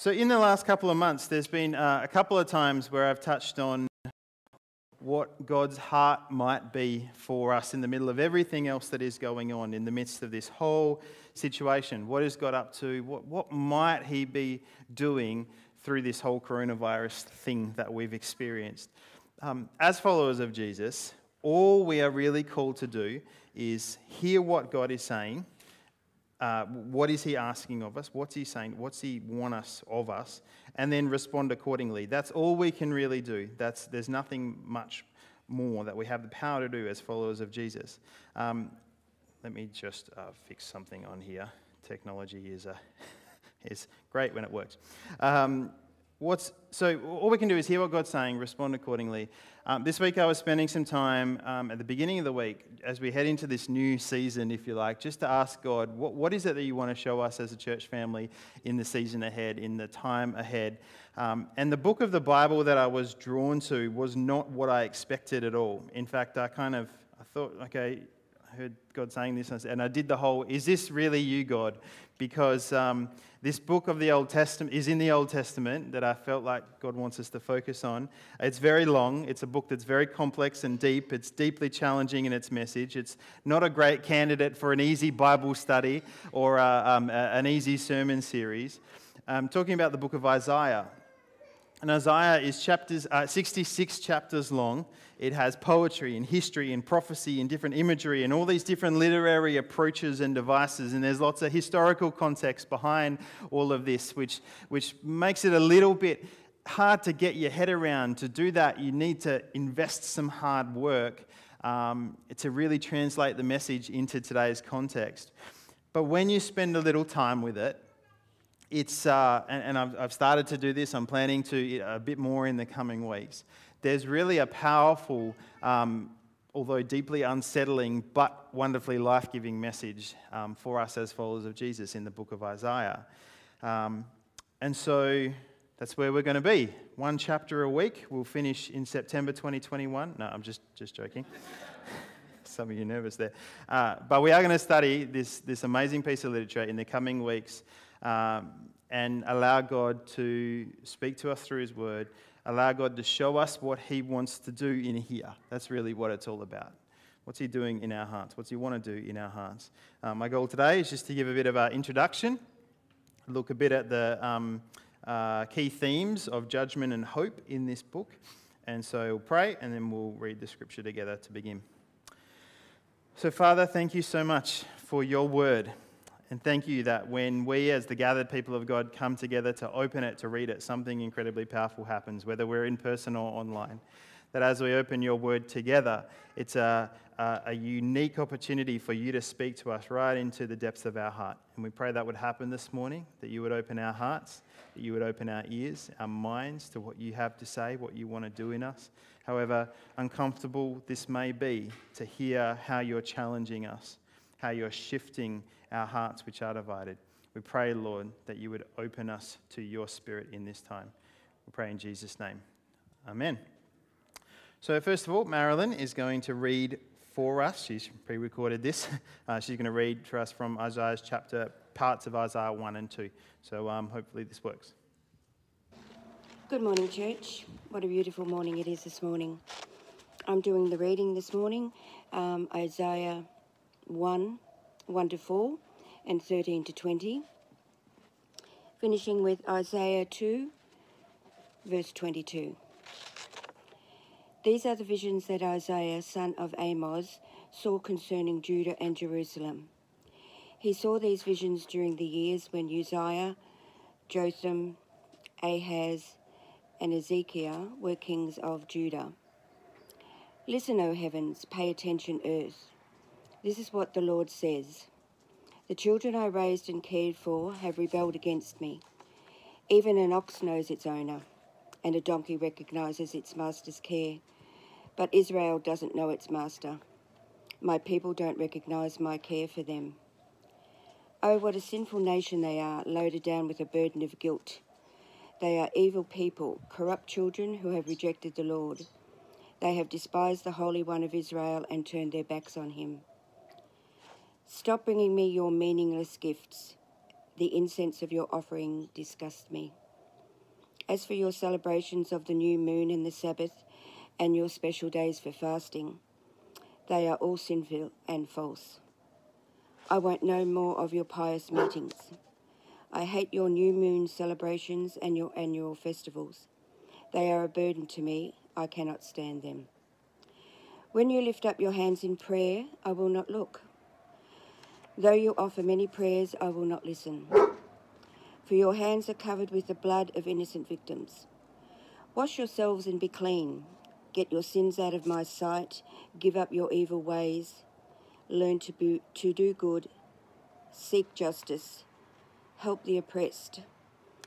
So, in the last couple of months, there's been uh, a couple of times where I've touched on what God's heart might be for us in the middle of everything else that is going on, in the midst of this whole situation. What is God up to? What, what might He be doing through this whole coronavirus thing that we've experienced? Um, as followers of Jesus, all we are really called to do is hear what God is saying uh, what is he asking of us? What's he saying? What's he want us of us? And then respond accordingly. That's all we can really do. That's, there's nothing much more that we have the power to do as followers of Jesus. Um, let me just uh, fix something on here. Technology is, uh, is great when it works. Um, What's, so all we can do is hear what God's saying, respond accordingly. Um, this week I was spending some time um, at the beginning of the week as we head into this new season, if you like, just to ask God, what, what is it that you want to show us as a church family in the season ahead, in the time ahead? Um, and the book of the Bible that I was drawn to was not what I expected at all. In fact, I kind of I thought, okay, I heard God saying this, and I did the whole, is this really you, God? Because um, this book of the Old Testament is in the Old Testament that I felt like God wants us to focus on. It's very long, it's a book that's very complex and deep, it's deeply challenging in its message. It's not a great candidate for an easy Bible study or uh, um, an easy sermon series. I'm talking about the book of Isaiah. And Isaiah is chapters, uh, 66 chapters long. It has poetry and history and prophecy and different imagery and all these different literary approaches and devices. And there's lots of historical context behind all of this, which, which makes it a little bit hard to get your head around. To do that, you need to invest some hard work um, to really translate the message into today's context. But when you spend a little time with it, it's, uh, and, and I've, I've, started to do this, I'm planning to a bit more in the coming weeks. There's really a powerful, um, although deeply unsettling, but wonderfully life giving message um, for us as followers of Jesus in the book of Isaiah. Um, and so that's where we're going to be. One chapter a week. We'll finish in September 2021. No, I'm just, just joking. Some of you nervous there. Uh, but we are going to study this, this amazing piece of literature in the coming weeks um, and allow God to speak to us through His Word, allow God to show us what He wants to do in here. That's really what it's all about. What's He doing in our hearts? What's He want to do in our hearts? Um, my goal today is just to give a bit of an introduction, look a bit at the um, uh, key themes of judgment and hope in this book. And so we'll pray and then we'll read the scripture together to begin. So, Father, thank you so much for your word. And thank you that when we, as the gathered people of God, come together to open it, to read it, something incredibly powerful happens, whether we're in person or online. That as we open your word together, it's a, a, a, unique opportunity for you to speak to us right into the depths of our heart. And we pray that would happen this morning, that you would open our hearts, that you would open our ears, our minds to what you have to say, what you want to do in us. However uncomfortable this may be to hear how you're challenging us, how you're shifting our hearts which are divided. We pray, Lord, that you would open us to your spirit in this time. We pray in Jesus' name. Amen. So, first of all, Marilyn is going to read for us. She's pre recorded this. Uh, she's going to read for us from Isaiah's chapter, parts of Isaiah 1 and 2. So, um, hopefully, this works. Good morning, church. What a beautiful morning it is this morning. I'm doing the reading this morning, um, Isaiah 1 1 to 4 and 13 to 20, finishing with Isaiah 2, verse 22. These are the visions that Isaiah, son of Amos, saw concerning Judah and Jerusalem. He saw these visions during the years when Uzziah, Jotham, Ahaz, and Hezekiah were kings of Judah. Listen, O heavens, pay attention, earth. This is what the Lord says The children I raised and cared for have rebelled against me. Even an ox knows its owner, and a donkey recognizes its master's care. But Israel doesn't know its master. My people don't recognize my care for them. Oh, what a sinful nation they are, loaded down with a burden of guilt. They are evil people, corrupt children who have rejected the Lord. They have despised the Holy One of Israel and turned their backs on him. Stop bringing me your meaningless gifts. The incense of your offering disgusts me. As for your celebrations of the new moon and the Sabbath, and your special days for fasting, they are all sinful and false. I won't know more of your pious meetings. I hate your new moon celebrations and your annual festivals. They are a burden to me. I cannot stand them. When you lift up your hands in prayer, I will not look. Though you offer many prayers, I will not listen. For your hands are covered with the blood of innocent victims. Wash yourselves and be clean. Get your sins out of my sight. Give up your evil ways. Learn to, be, to do good. Seek justice. Help the oppressed.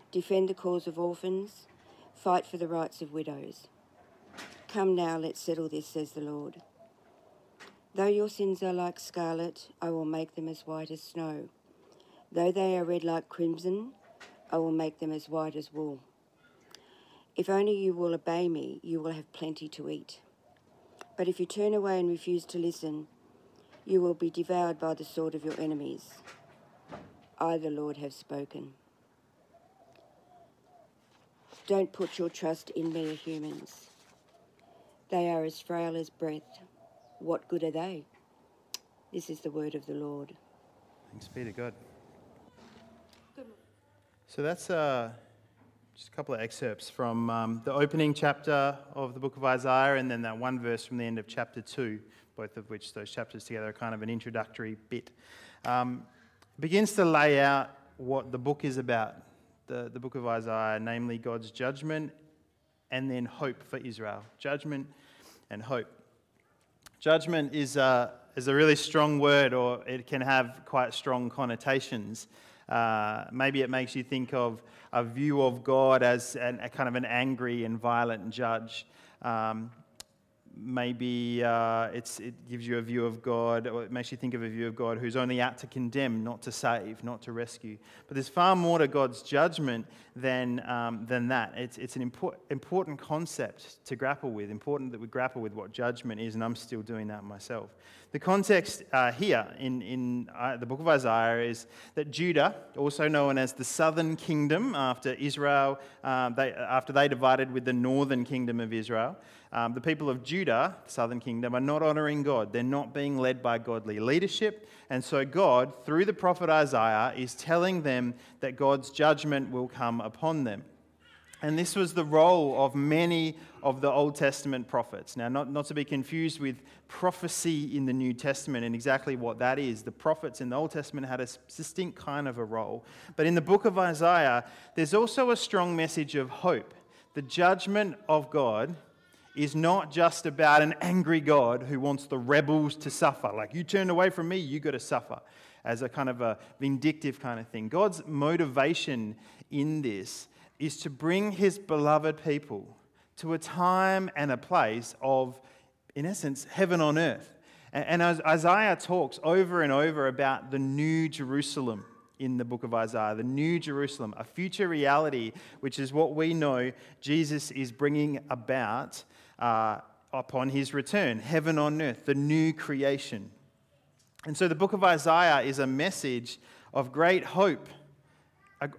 Defend the cause of orphans. Fight for the rights of widows. Come now, let's settle this, says the Lord. Though your sins are like scarlet, I will make them as white as snow. Though they are red like crimson, I will make them as white as wool. If only you will obey me, you will have plenty to eat. But if you turn away and refuse to listen, you will be devoured by the sword of your enemies. I, the Lord, have spoken. Don't put your trust in mere humans. They are as frail as breath what good are they? This is the word of the Lord. Thanks be to God. So that's uh, just a couple of excerpts from um, the opening chapter of the book of Isaiah and then that one verse from the end of chapter 2, both of which those chapters together are kind of an introductory bit. Um, begins to lay out what the book is about, the, the book of Isaiah, namely God's judgment and then hope for Israel. Judgment and hope. Judgment is a, is a really strong word, or it can have quite strong connotations. Uh, maybe it makes you think of a view of God as an, a kind of an angry and violent judge. Um, maybe uh, it gives you a view of God, or it makes you think of a view of God who's only out to condemn, not to save, not to rescue. But there's far more to God's judgment than, um, than that. It's, it's an import, important concept to grapple with, important that we grapple with what judgment is, and I'm still doing that myself. The context uh, here in, in uh, the book of Isaiah is that Judah, also known as the southern kingdom after Israel, um, they, after they divided with the northern kingdom of Israel, um, the people of Judah, the southern kingdom, are not honoring God. They're not being led by godly leadership. And so, God, through the prophet Isaiah, is telling them that God's judgment will come upon them. And this was the role of many of the Old Testament prophets. Now, not, not to be confused with prophecy in the New Testament and exactly what that is. The prophets in the Old Testament had a distinct kind of a role. But in the book of Isaiah, there's also a strong message of hope. The judgment of God is not just about an angry God who wants the rebels to suffer. Like, you turned away from me, you got to suffer, as a kind of a vindictive kind of thing. God's motivation in this is to bring his beloved people to a time and a place of, in essence, heaven on earth. And as Isaiah talks over and over about the new Jerusalem in the book of Isaiah, the new Jerusalem, a future reality, which is what we know Jesus is bringing about uh, upon his return heaven on earth, the new creation. And so the book of Isaiah is a message of great hope.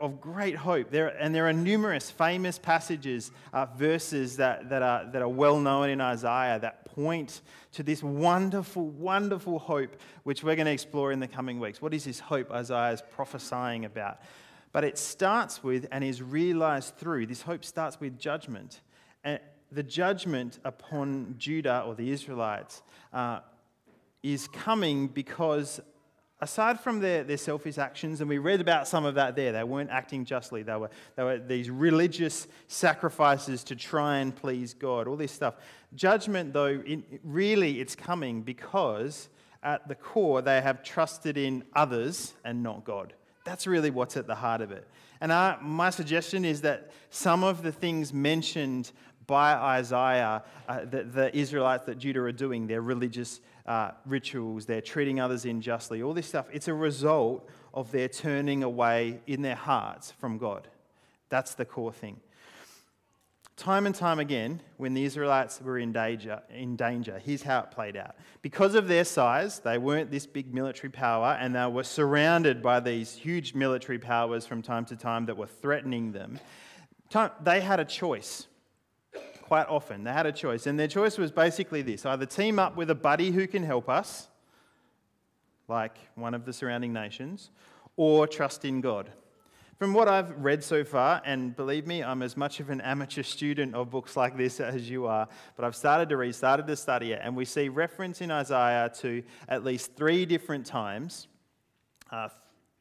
Of great hope. There, and there are numerous famous passages, uh, verses that, that, are, that are well known in Isaiah that point to this wonderful, wonderful hope, which we're going to explore in the coming weeks. What is this hope Isaiah is prophesying about? But it starts with and is realized through, this hope starts with judgment. And, the judgment upon Judah or the Israelites uh, is coming because, aside from their, their selfish actions, and we read about some of that there, they weren't acting justly. They were, they were these religious sacrifices to try and please God, all this stuff. Judgment, though, really it's coming because at the core they have trusted in others and not God. That's really what's at the heart of it. And our, my suggestion is that some of the things mentioned by Isaiah, uh, the, the, Israelites that Judah are doing, their religious uh, rituals, they're treating others unjustly, all this stuff, it's a result of their turning away in their hearts from God. That's the core thing. Time and time again, when the Israelites were in danger, in danger, here's how it played out. Because of their size, they weren't this big military power, and they were surrounded by these huge military powers from time to time that were threatening them they had a choice. Quite often, they had a choice. And their choice was basically this either team up with a buddy who can help us, like one of the surrounding nations, or trust in God. From what I've read so far, and believe me, I'm as much of an amateur student of books like this as you are, but I've started to read, started to study it, and we see reference in Isaiah to at least three different times uh,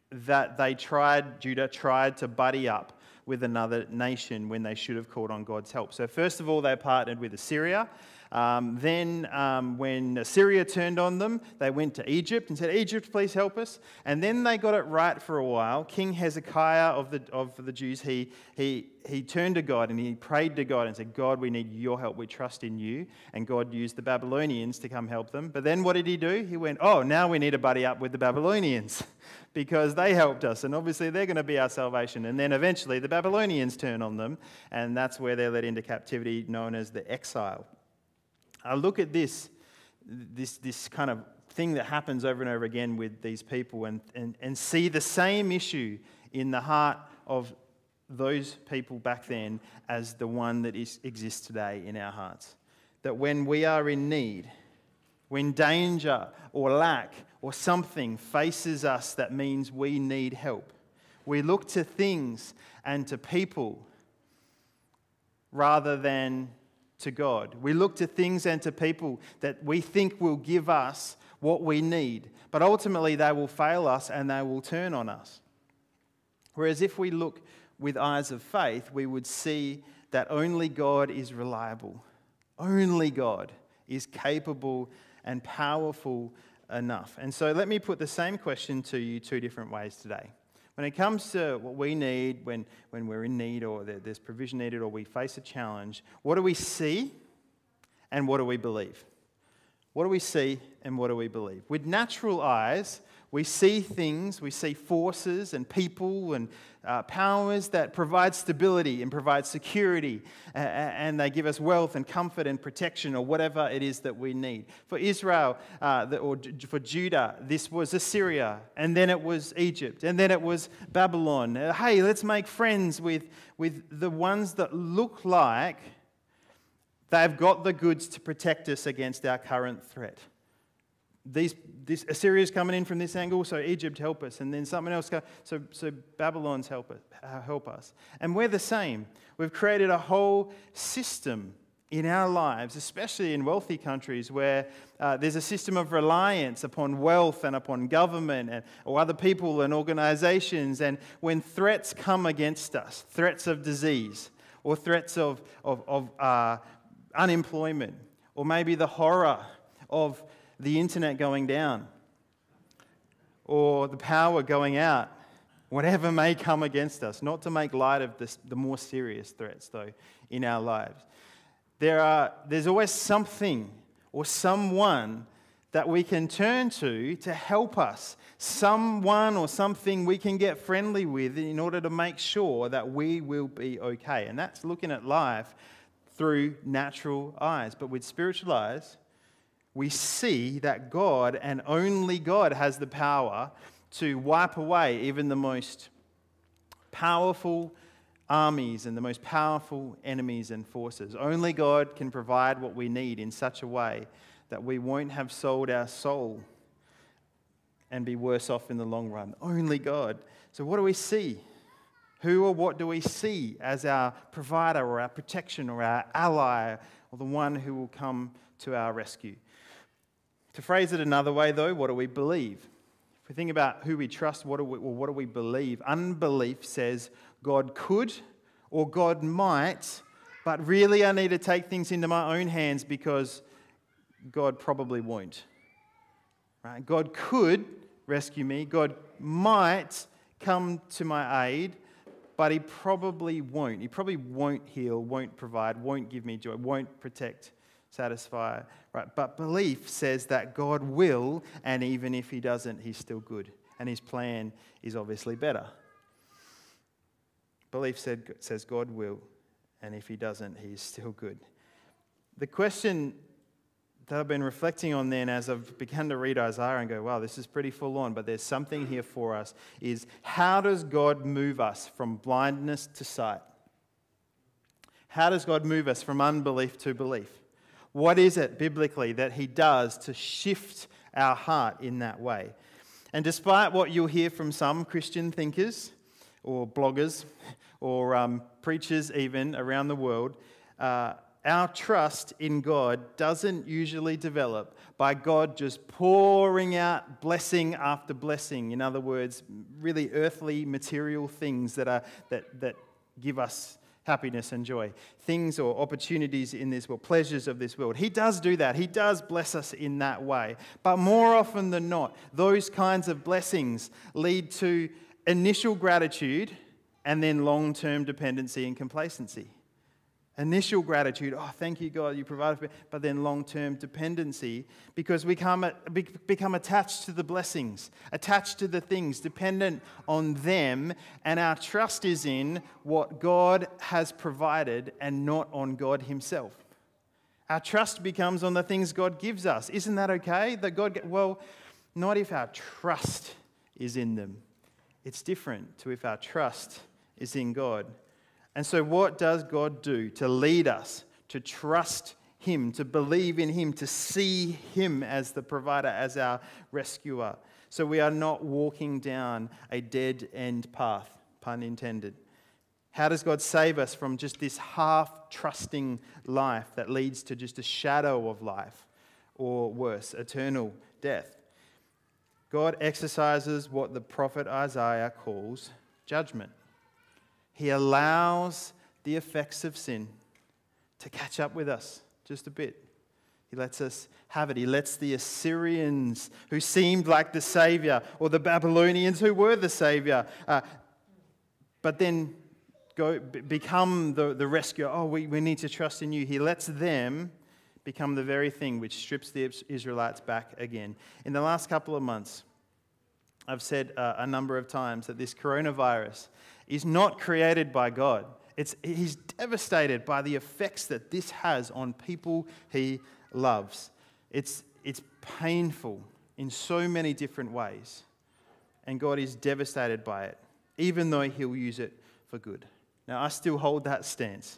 that they tried, Judah tried to buddy up with another nation when they should have called on God's help. So, first of all, they partnered with Assyria. Um, then, um, when Assyria turned on them, they went to Egypt and said, Egypt, please help us. And then they got it right for a while. King Hezekiah of the, of the Jews, he, he, he turned to God and he prayed to God and said, God, we need your help. We trust in you. And God used the Babylonians to come help them. But then what did he do? He went, Oh, now we need to buddy up with the Babylonians because they helped us. And obviously they're going to be our salvation. And then eventually the Babylonians turn on them. And that's where they're led into captivity, known as the exile. I look at this, this, this kind of thing that happens over and over again with these people and, and, and see the same issue in the heart of those people back then as the one that is, exists today in our hearts. That when we are in need, when danger or lack or something faces us that means we need help, we look to things and to people rather than to God. We look to things and to people that we think will give us what we need, but ultimately they will fail us and they will turn on us. Whereas if we look with eyes of faith, we would see that only God is reliable. Only God is capable and powerful enough. And so let me put the same question to you two different ways today. When it comes to what we need when, when we're in need or there's provision needed or we face a challenge, what do we see and what do we believe? What do we see and what do we believe? With natural eyes, we see things, we see forces and people and uh, powers that provide stability and provide security, and they give us wealth and comfort and protection or whatever it is that we need. For Israel uh, the, or for Judah, this was Assyria, and then it was Egypt, and then it was Babylon. Uh, hey, let's make friends with, with the ones that look like they've got the goods to protect us against our current threat these, this Assyria's coming in from this angle, so Egypt help us, and then something else, so, so Babylon's help us, uh, help us. And we're the same. We've created a whole system in our lives, especially in wealthy countries where uh, there's a system of reliance upon wealth and upon government and, or other people and organizations. And when threats come against us, threats of disease or threats of, of, of uh, unemployment, or maybe the horror of the internet going down or the power going out, whatever may come against us, not to make light of this, the more serious threats, though, in our lives. There are, there's always something or someone that we can turn to to help us, someone or something we can get friendly with in order to make sure that we will be okay. And that's looking at life through natural eyes. But with spiritual eyes, we see that God and only God has the power to wipe away even the most powerful armies and the most powerful enemies and forces. Only God can provide what we need in such a way that we won't have sold our soul and be worse off in the long run. Only God. So, what do we see? Who or what do we see as our provider or our protection or our ally or the one who will come to our rescue? To phrase it another way, though, what do we believe? If we think about who we trust, what do we, well, what do we believe? Unbelief says God could or God might, but really I need to take things into my own hands because God probably won't. Right? God could rescue me, God might come to my aid, but He probably won't. He probably won't heal, won't provide, won't give me joy, won't protect satisfy. Right? But belief says that God will, and even if He doesn't, He's still good. And His plan is obviously better. Belief said, says God will, and if He doesn't, He's still good. The question that I've been reflecting on then as I've begun to read Isaiah and go, wow, this is pretty full on, but there's something here for us is how does God move us from blindness to sight? How does God move us from unbelief to belief? What is it biblically that He does to shift our heart in that way? And despite what you'll hear from some Christian thinkers or bloggers or um, preachers, even around the world, uh, our trust in God doesn't usually develop by God just pouring out blessing after blessing. In other words, really earthly, material things that, are, that, that give us happiness and joy, things or opportunities in this world, pleasures of this world. He does do that. He does bless us in that way. But more often than not, those kinds of blessings lead to initial gratitude and then long term dependency and complacency. Initial gratitude, oh, thank you, God, you provided for me, but then long term dependency because we become, become attached to the blessings, attached to the things, dependent on them, and our trust is in what God has provided and not on God Himself. Our trust becomes on the things God gives us. Isn't that okay? That God, well, not if our trust is in them. It's different to if our trust is in God. And so, what does God do to lead us to trust Him, to believe in Him, to see Him as the provider, as our rescuer? So, we are not walking down a dead end path, pun intended. How does God save us from just this half trusting life that leads to just a shadow of life, or worse, eternal death? God exercises what the prophet Isaiah calls judgment. He allows the effects of sin to catch up with us just a bit. He lets us have it. He lets the Assyrians, who seemed like the Savior, or the Babylonians, who were the Savior, uh, but then go become the, the rescuer. Oh, we, we need to trust in you. He lets them become the very thing which strips the Israelites back again. In the last couple of months, I've said uh, a number of times that this coronavirus is not created by God. It's, he's devastated by the effects that this has on people he loves. It's, it's painful in so many different ways. And God is devastated by it, even though he'll use it for good. Now, I still hold that stance,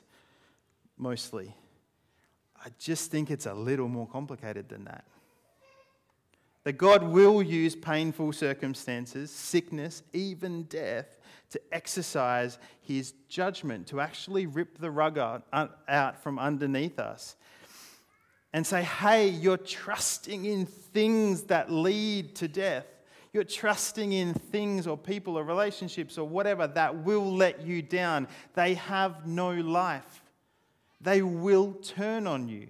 mostly. I just think it's a little more complicated than that. That God will use painful circumstances, sickness, even death, to exercise his judgment, to actually rip the rug out, from underneath us and say, hey, you're trusting in things that lead to death. You're trusting in things or people or relationships or whatever that will let you down. They have no life, they will turn on you.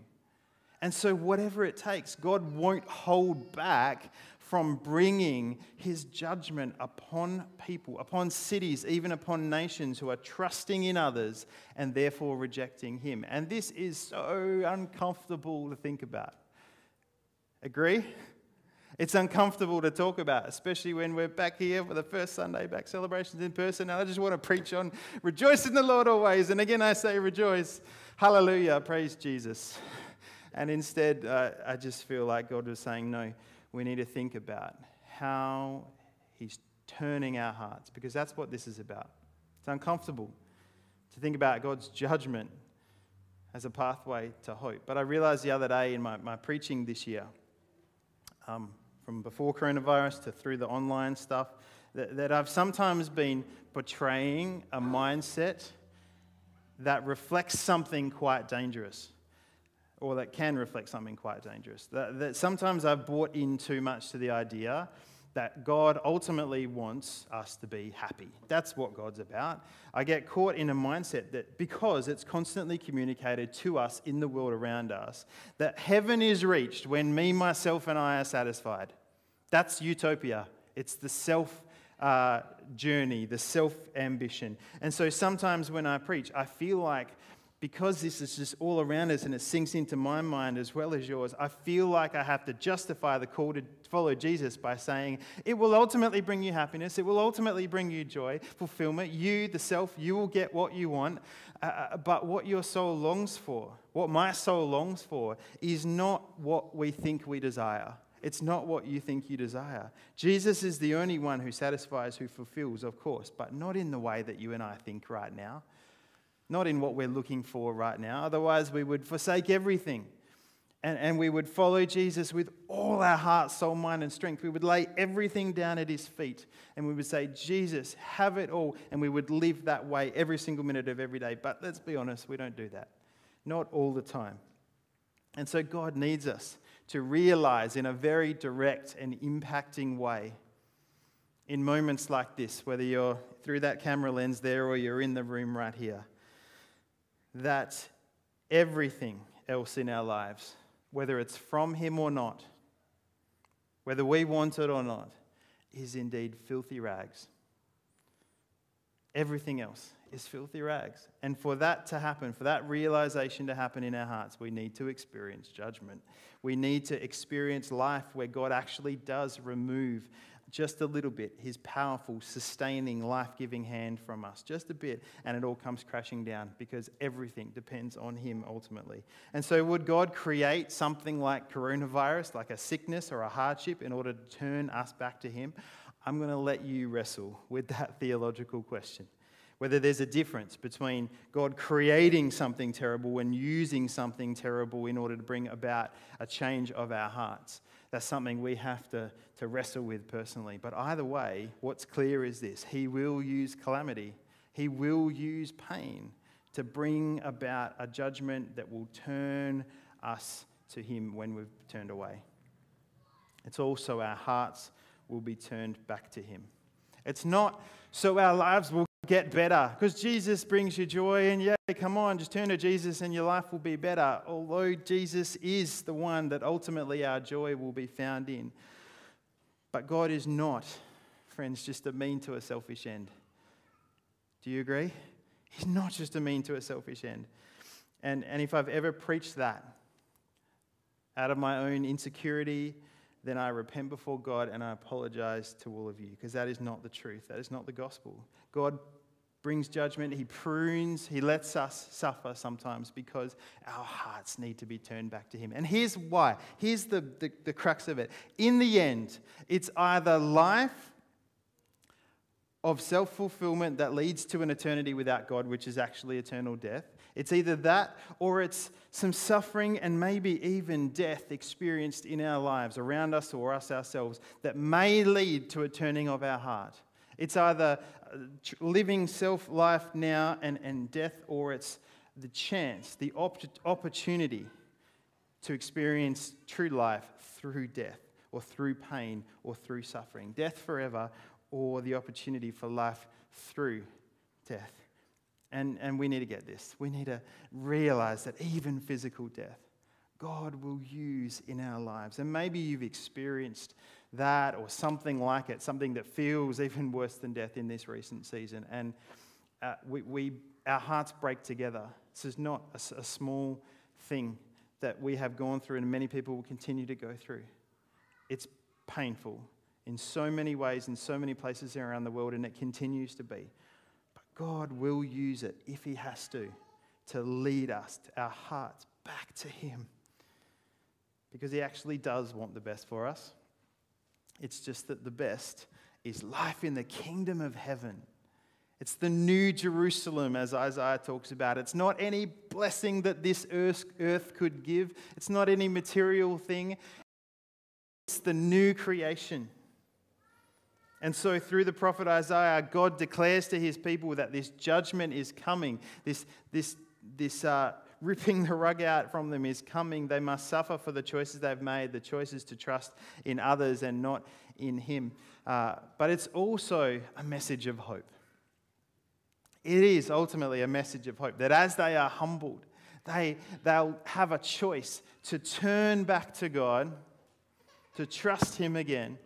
And so, whatever it takes, God won't hold back from bringing his judgment upon people, upon cities, even upon nations who are trusting in others and therefore rejecting him. And this is so uncomfortable to think about. Agree? It's uncomfortable to talk about, especially when we're back here for the first Sunday back celebrations in person. And I just want to preach on rejoice in the Lord always. And again, I say rejoice. Hallelujah. Praise Jesus. And instead, uh, I just feel like God was saying, no we need to think about how He's turning our hearts, because that's what this is about. It's uncomfortable to think about God's judgment as a pathway to hope. But I realized the other day in my, my preaching this year, um, from before coronavirus to through the online stuff, that, that I've sometimes been portraying a mindset that reflects something quite dangerous or that can reflect something quite dangerous. That, that sometimes I've bought in too much to the idea that God ultimately wants us to be happy. That's what God's about. I get caught in a mindset that because it's constantly communicated to us in the world around us, that heaven is reached when me, myself, and I are satisfied. That's utopia. It's the self uh, journey, the self ambition. And so sometimes when I preach, I feel like because this is just all around us and it sinks into my mind as well as yours, I feel like I have to justify the call to follow Jesus by saying it will ultimately bring you happiness, it will ultimately bring you joy, fulfillment. You, the self, you will get what you want. Uh, uh but what your soul longs for, what my soul longs for, is not what we think we desire. It's not what you think you desire. Jesus is the only one who satisfies, who fulfills, of course, but not in the way that you and I think right now. Not in what we're looking for right now. Otherwise, we would forsake everything and, and we would follow Jesus with all our heart, soul, mind, and strength. We would lay everything down at his feet and we would say, Jesus, have it all. And we would live that way every single minute of every day. But let's be honest, we don't do that. Not all the time. And so God needs us to realize in a very direct and impacting way in moments like this, whether you're through that camera lens there or you're in the room right here, that everything else in our lives whether it's from Him or not, whether we want it or not, is indeed filthy rags. Everything else is filthy rags. And for that to happen, for that realization to happen in our hearts, we need to experience judgment. We need to experience life where God actually does remove just a little bit, his powerful, sustaining, life giving hand from us, just a bit, and it all comes crashing down because everything depends on him ultimately. And so, would God create something like coronavirus, like a sickness or a hardship, in order to turn us back to him? I'm going to let you wrestle with that theological question. Whether there's a difference between God creating something terrible and using something terrible in order to bring about a change of our hearts that's something we have to, to wrestle with personally. But either way, what's clear is this He will use calamity, He will use pain to bring about a judgment that will turn us to Him when we've turned away. It's also our hearts will be turned back to Him. It's not so our lives will get better because Jesus brings you joy. And yeah, come on, just turn to Jesus and your life will be better. Although Jesus is the one that ultimately our joy will be found in. But God is not, friends, just a mean to a selfish end. Do you agree? He's not just a mean to a selfish end. And, and if I've ever preached that out of my own insecurity, then I repent before God and I apologize to all of you because that is not the truth. That is not the gospel. God brings judgment, He prunes, He lets us suffer sometimes because our hearts need to be turned back to Him. And here's why. Here's the, the, the crux of it. In the end, it's either life of self fulfillment that leads to an eternity without God, which is actually eternal death. It's either that or it's some suffering and maybe even death experienced in our lives, around us or us ourselves, that may lead to a turning of our heart. It's either uh, living self life now and, and death, or it's the chance, the op- opportunity to experience true life through death, or through pain, or through suffering. Death forever, or the opportunity for life through death. And, and we need to get this. We need to realize that even physical death, God will use in our lives. And maybe you've experienced that or something like it, something that feels even worse than death in this recent season. And uh, we, we, our hearts break together. This is not a, a small thing that we have gone through and many people will continue to go through. It's painful in so many ways, in so many places around the world, and it continues to be. God will use it if He has to, to lead us, our hearts, back to Him. Because He actually does want the best for us. It's just that the best is life in the kingdom of heaven. It's the new Jerusalem, as Isaiah talks about. It's not any blessing that this earth, earth could give, it's not any material thing. It's the new creation. And so, through the prophet Isaiah, God declares to his people that this judgment is coming. This, this, this uh, ripping the rug out from them is coming. They must suffer for the choices they've made, the choices to trust in others and not in Him. Uh, but it's also a message of hope. It is ultimately a message of hope that as they are humbled, they, they'll have a choice to turn back to God, to trust Him again,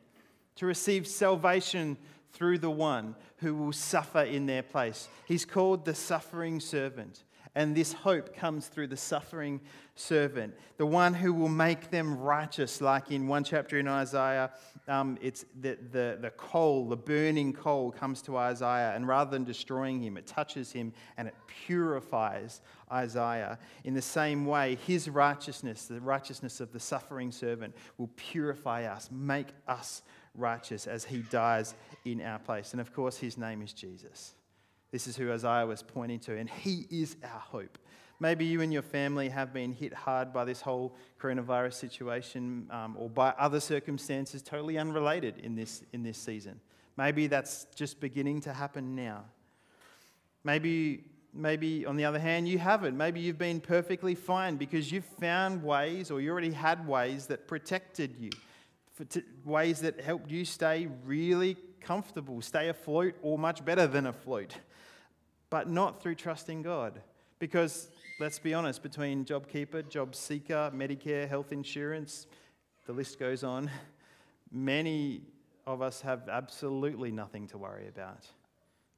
to receive salvation through the one who will suffer in their place. He's called the suffering servant. And this hope comes through the suffering servant, the one who will make them righteous, like in one chapter in Isaiah. Um, it's the, the, the coal, the burning coal, comes to Isaiah, and rather than destroying him, it touches him and it purifies Isaiah. In the same way, his righteousness, the righteousness of the suffering servant, will purify us, make us righteous as he dies in our place. And of course, his name is Jesus. This is who Isaiah was pointing to, and he is our hope. Maybe you and your family have been hit hard by this whole coronavirus situation um, or by other circumstances totally unrelated in this, in this season. Maybe that's just beginning to happen now. Maybe, maybe, on the other hand, you haven't. Maybe you've been perfectly fine because you've found ways or you already had ways that protected you, ways that helped you stay really comfortable, stay afloat, or much better than afloat, but not through trusting God. Because let's be honest, between JobKeeper, JobSeeker, Medicare, health insurance, the list goes on, many of us have absolutely nothing to worry about.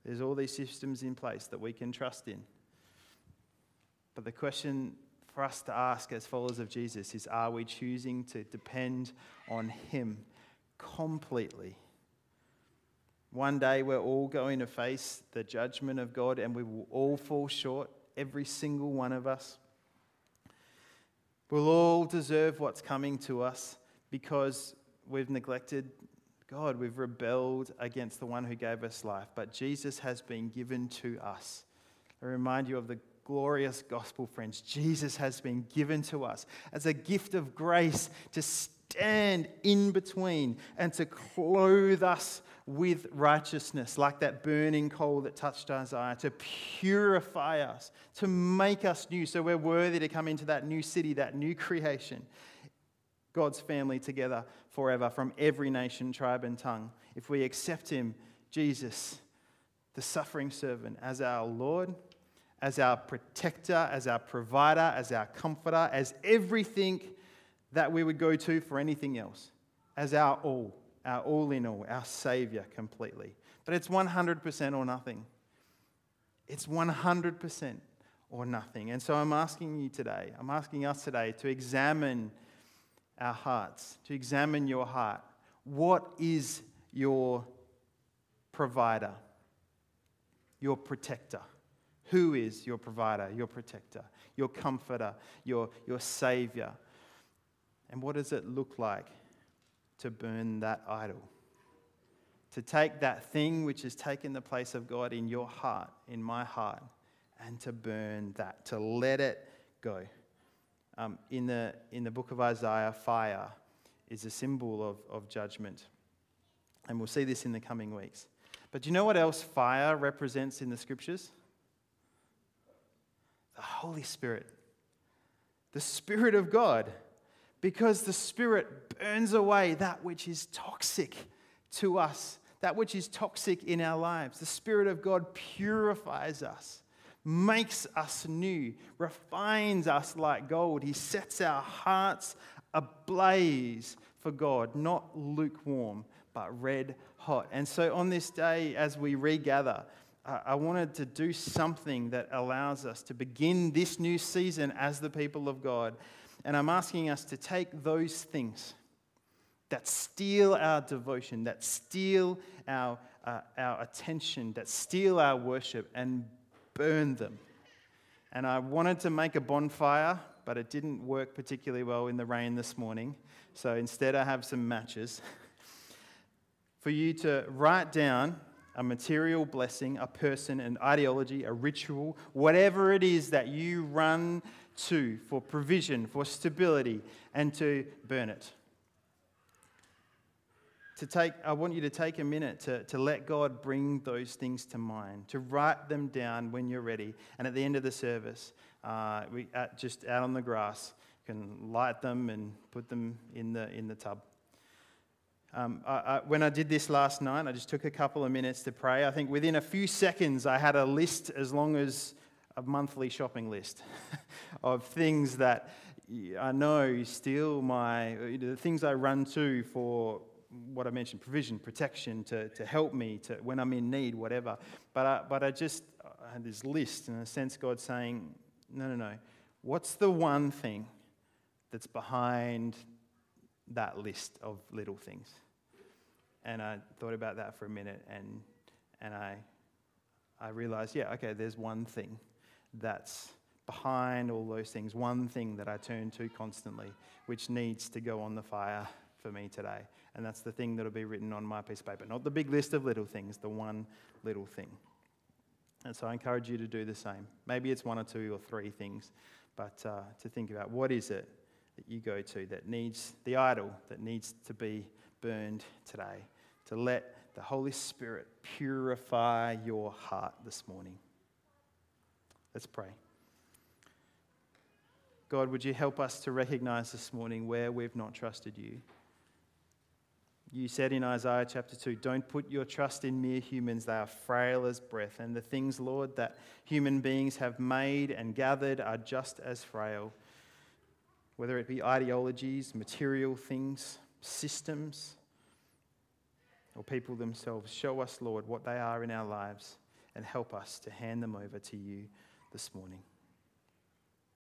There's all these systems in place that we can trust in. But the question for us to ask as followers of Jesus is are we choosing to depend on Him completely? One day we're all going to face the judgment of God and we will all fall short every single one of us. We'll all deserve what's coming to us because we've neglected God, we've rebelled against the one who gave us life. But Jesus has been given to us. I remind you of the glorious gospel, friends. Jesus has been given to us as a gift of grace to stand in between and to clothe us with righteousness, like that burning coal that touched Isaiah, to purify us, to make us new, so we're worthy to come into that new city, that new creation, God's family together forever from every nation, tribe, and tongue. If we accept Him, Jesus, the suffering servant, as our Lord, as our protector, as our provider, as our comforter, as everything that we would go to for anything else, as our all our all in all, our Savior completely. But it's 100% or nothing. It's 100% or nothing. And so I'm asking you today, I'm asking us today to examine our hearts, to examine your heart. What is your provider, your protector? Who is your provider, your protector, your comforter, your, your savior? And what does it look like to burn that idol. To take that thing which has taken the place of God in your heart, in my heart, and to burn that, to let it go. Um, in, the, in the book of Isaiah, fire is a symbol of, of judgment. And we'll see this in the coming weeks. But do you know what else fire represents in the scriptures? The Holy Spirit, the Spirit of God because the Spirit burns away that which is toxic to us, that which is toxic in our lives. The Spirit of God purifies us, makes us new, refines us like gold. He sets our hearts ablaze for God, not lukewarm, but red hot. And so on this day, as we regather, I wanted to do something that allows us to begin this new season as the people of God and I'm asking us to take those things that steal our devotion, that steal our, uh, our attention, that steal our worship, and burn them. And I wanted to make a bonfire, but it didn't work particularly well in the rain this morning. So instead, I have some matches for you to write down a material blessing, a person, an ideology, a ritual, whatever it is that you run to for provision, for stability, and to burn it. To take, I want you to take a minute to, to let God bring those things to mind, to write them down when you're ready. And at the end of the service, uh, we, at, just out on the grass, can light them and put them in the, in the tub. Um, I, I, when I did this last night, I just took a couple of minutes to pray. I think within a few seconds, I had a list as long as a monthly shopping list of things that I know steal my, the things I run to for what I mentioned provision, protection, to, to help me to, when I'm in need, whatever. But I, but I just I had this list, in a sense, God saying, no, no, no. What's the one thing that's behind that list of little things? And I thought about that for a minute and, and I, I realized, yeah, okay, there's one thing that's behind all those things, one thing that I turn to constantly, which needs to go on the fire for me today. And that's the thing that'll be written on my piece of paper. Not the big list of little things, the one little thing. And so I encourage you to do the same. Maybe it's one or two or three things, but uh, to think about what is it that you go to that needs the idol that needs to be burned today, to let the Holy Spirit purify your heart this morning. Let's pray. God, would you help us to recognize this morning where we've not trusted you? You said in Isaiah chapter 2, don't put your trust in mere humans, they are frail as breath. And the things, Lord, that human beings have made and gathered are just as frail. Whether it be ideologies, material things, systems, or people themselves, show us, Lord, what they are in our lives and help us to hand them over to you this morning.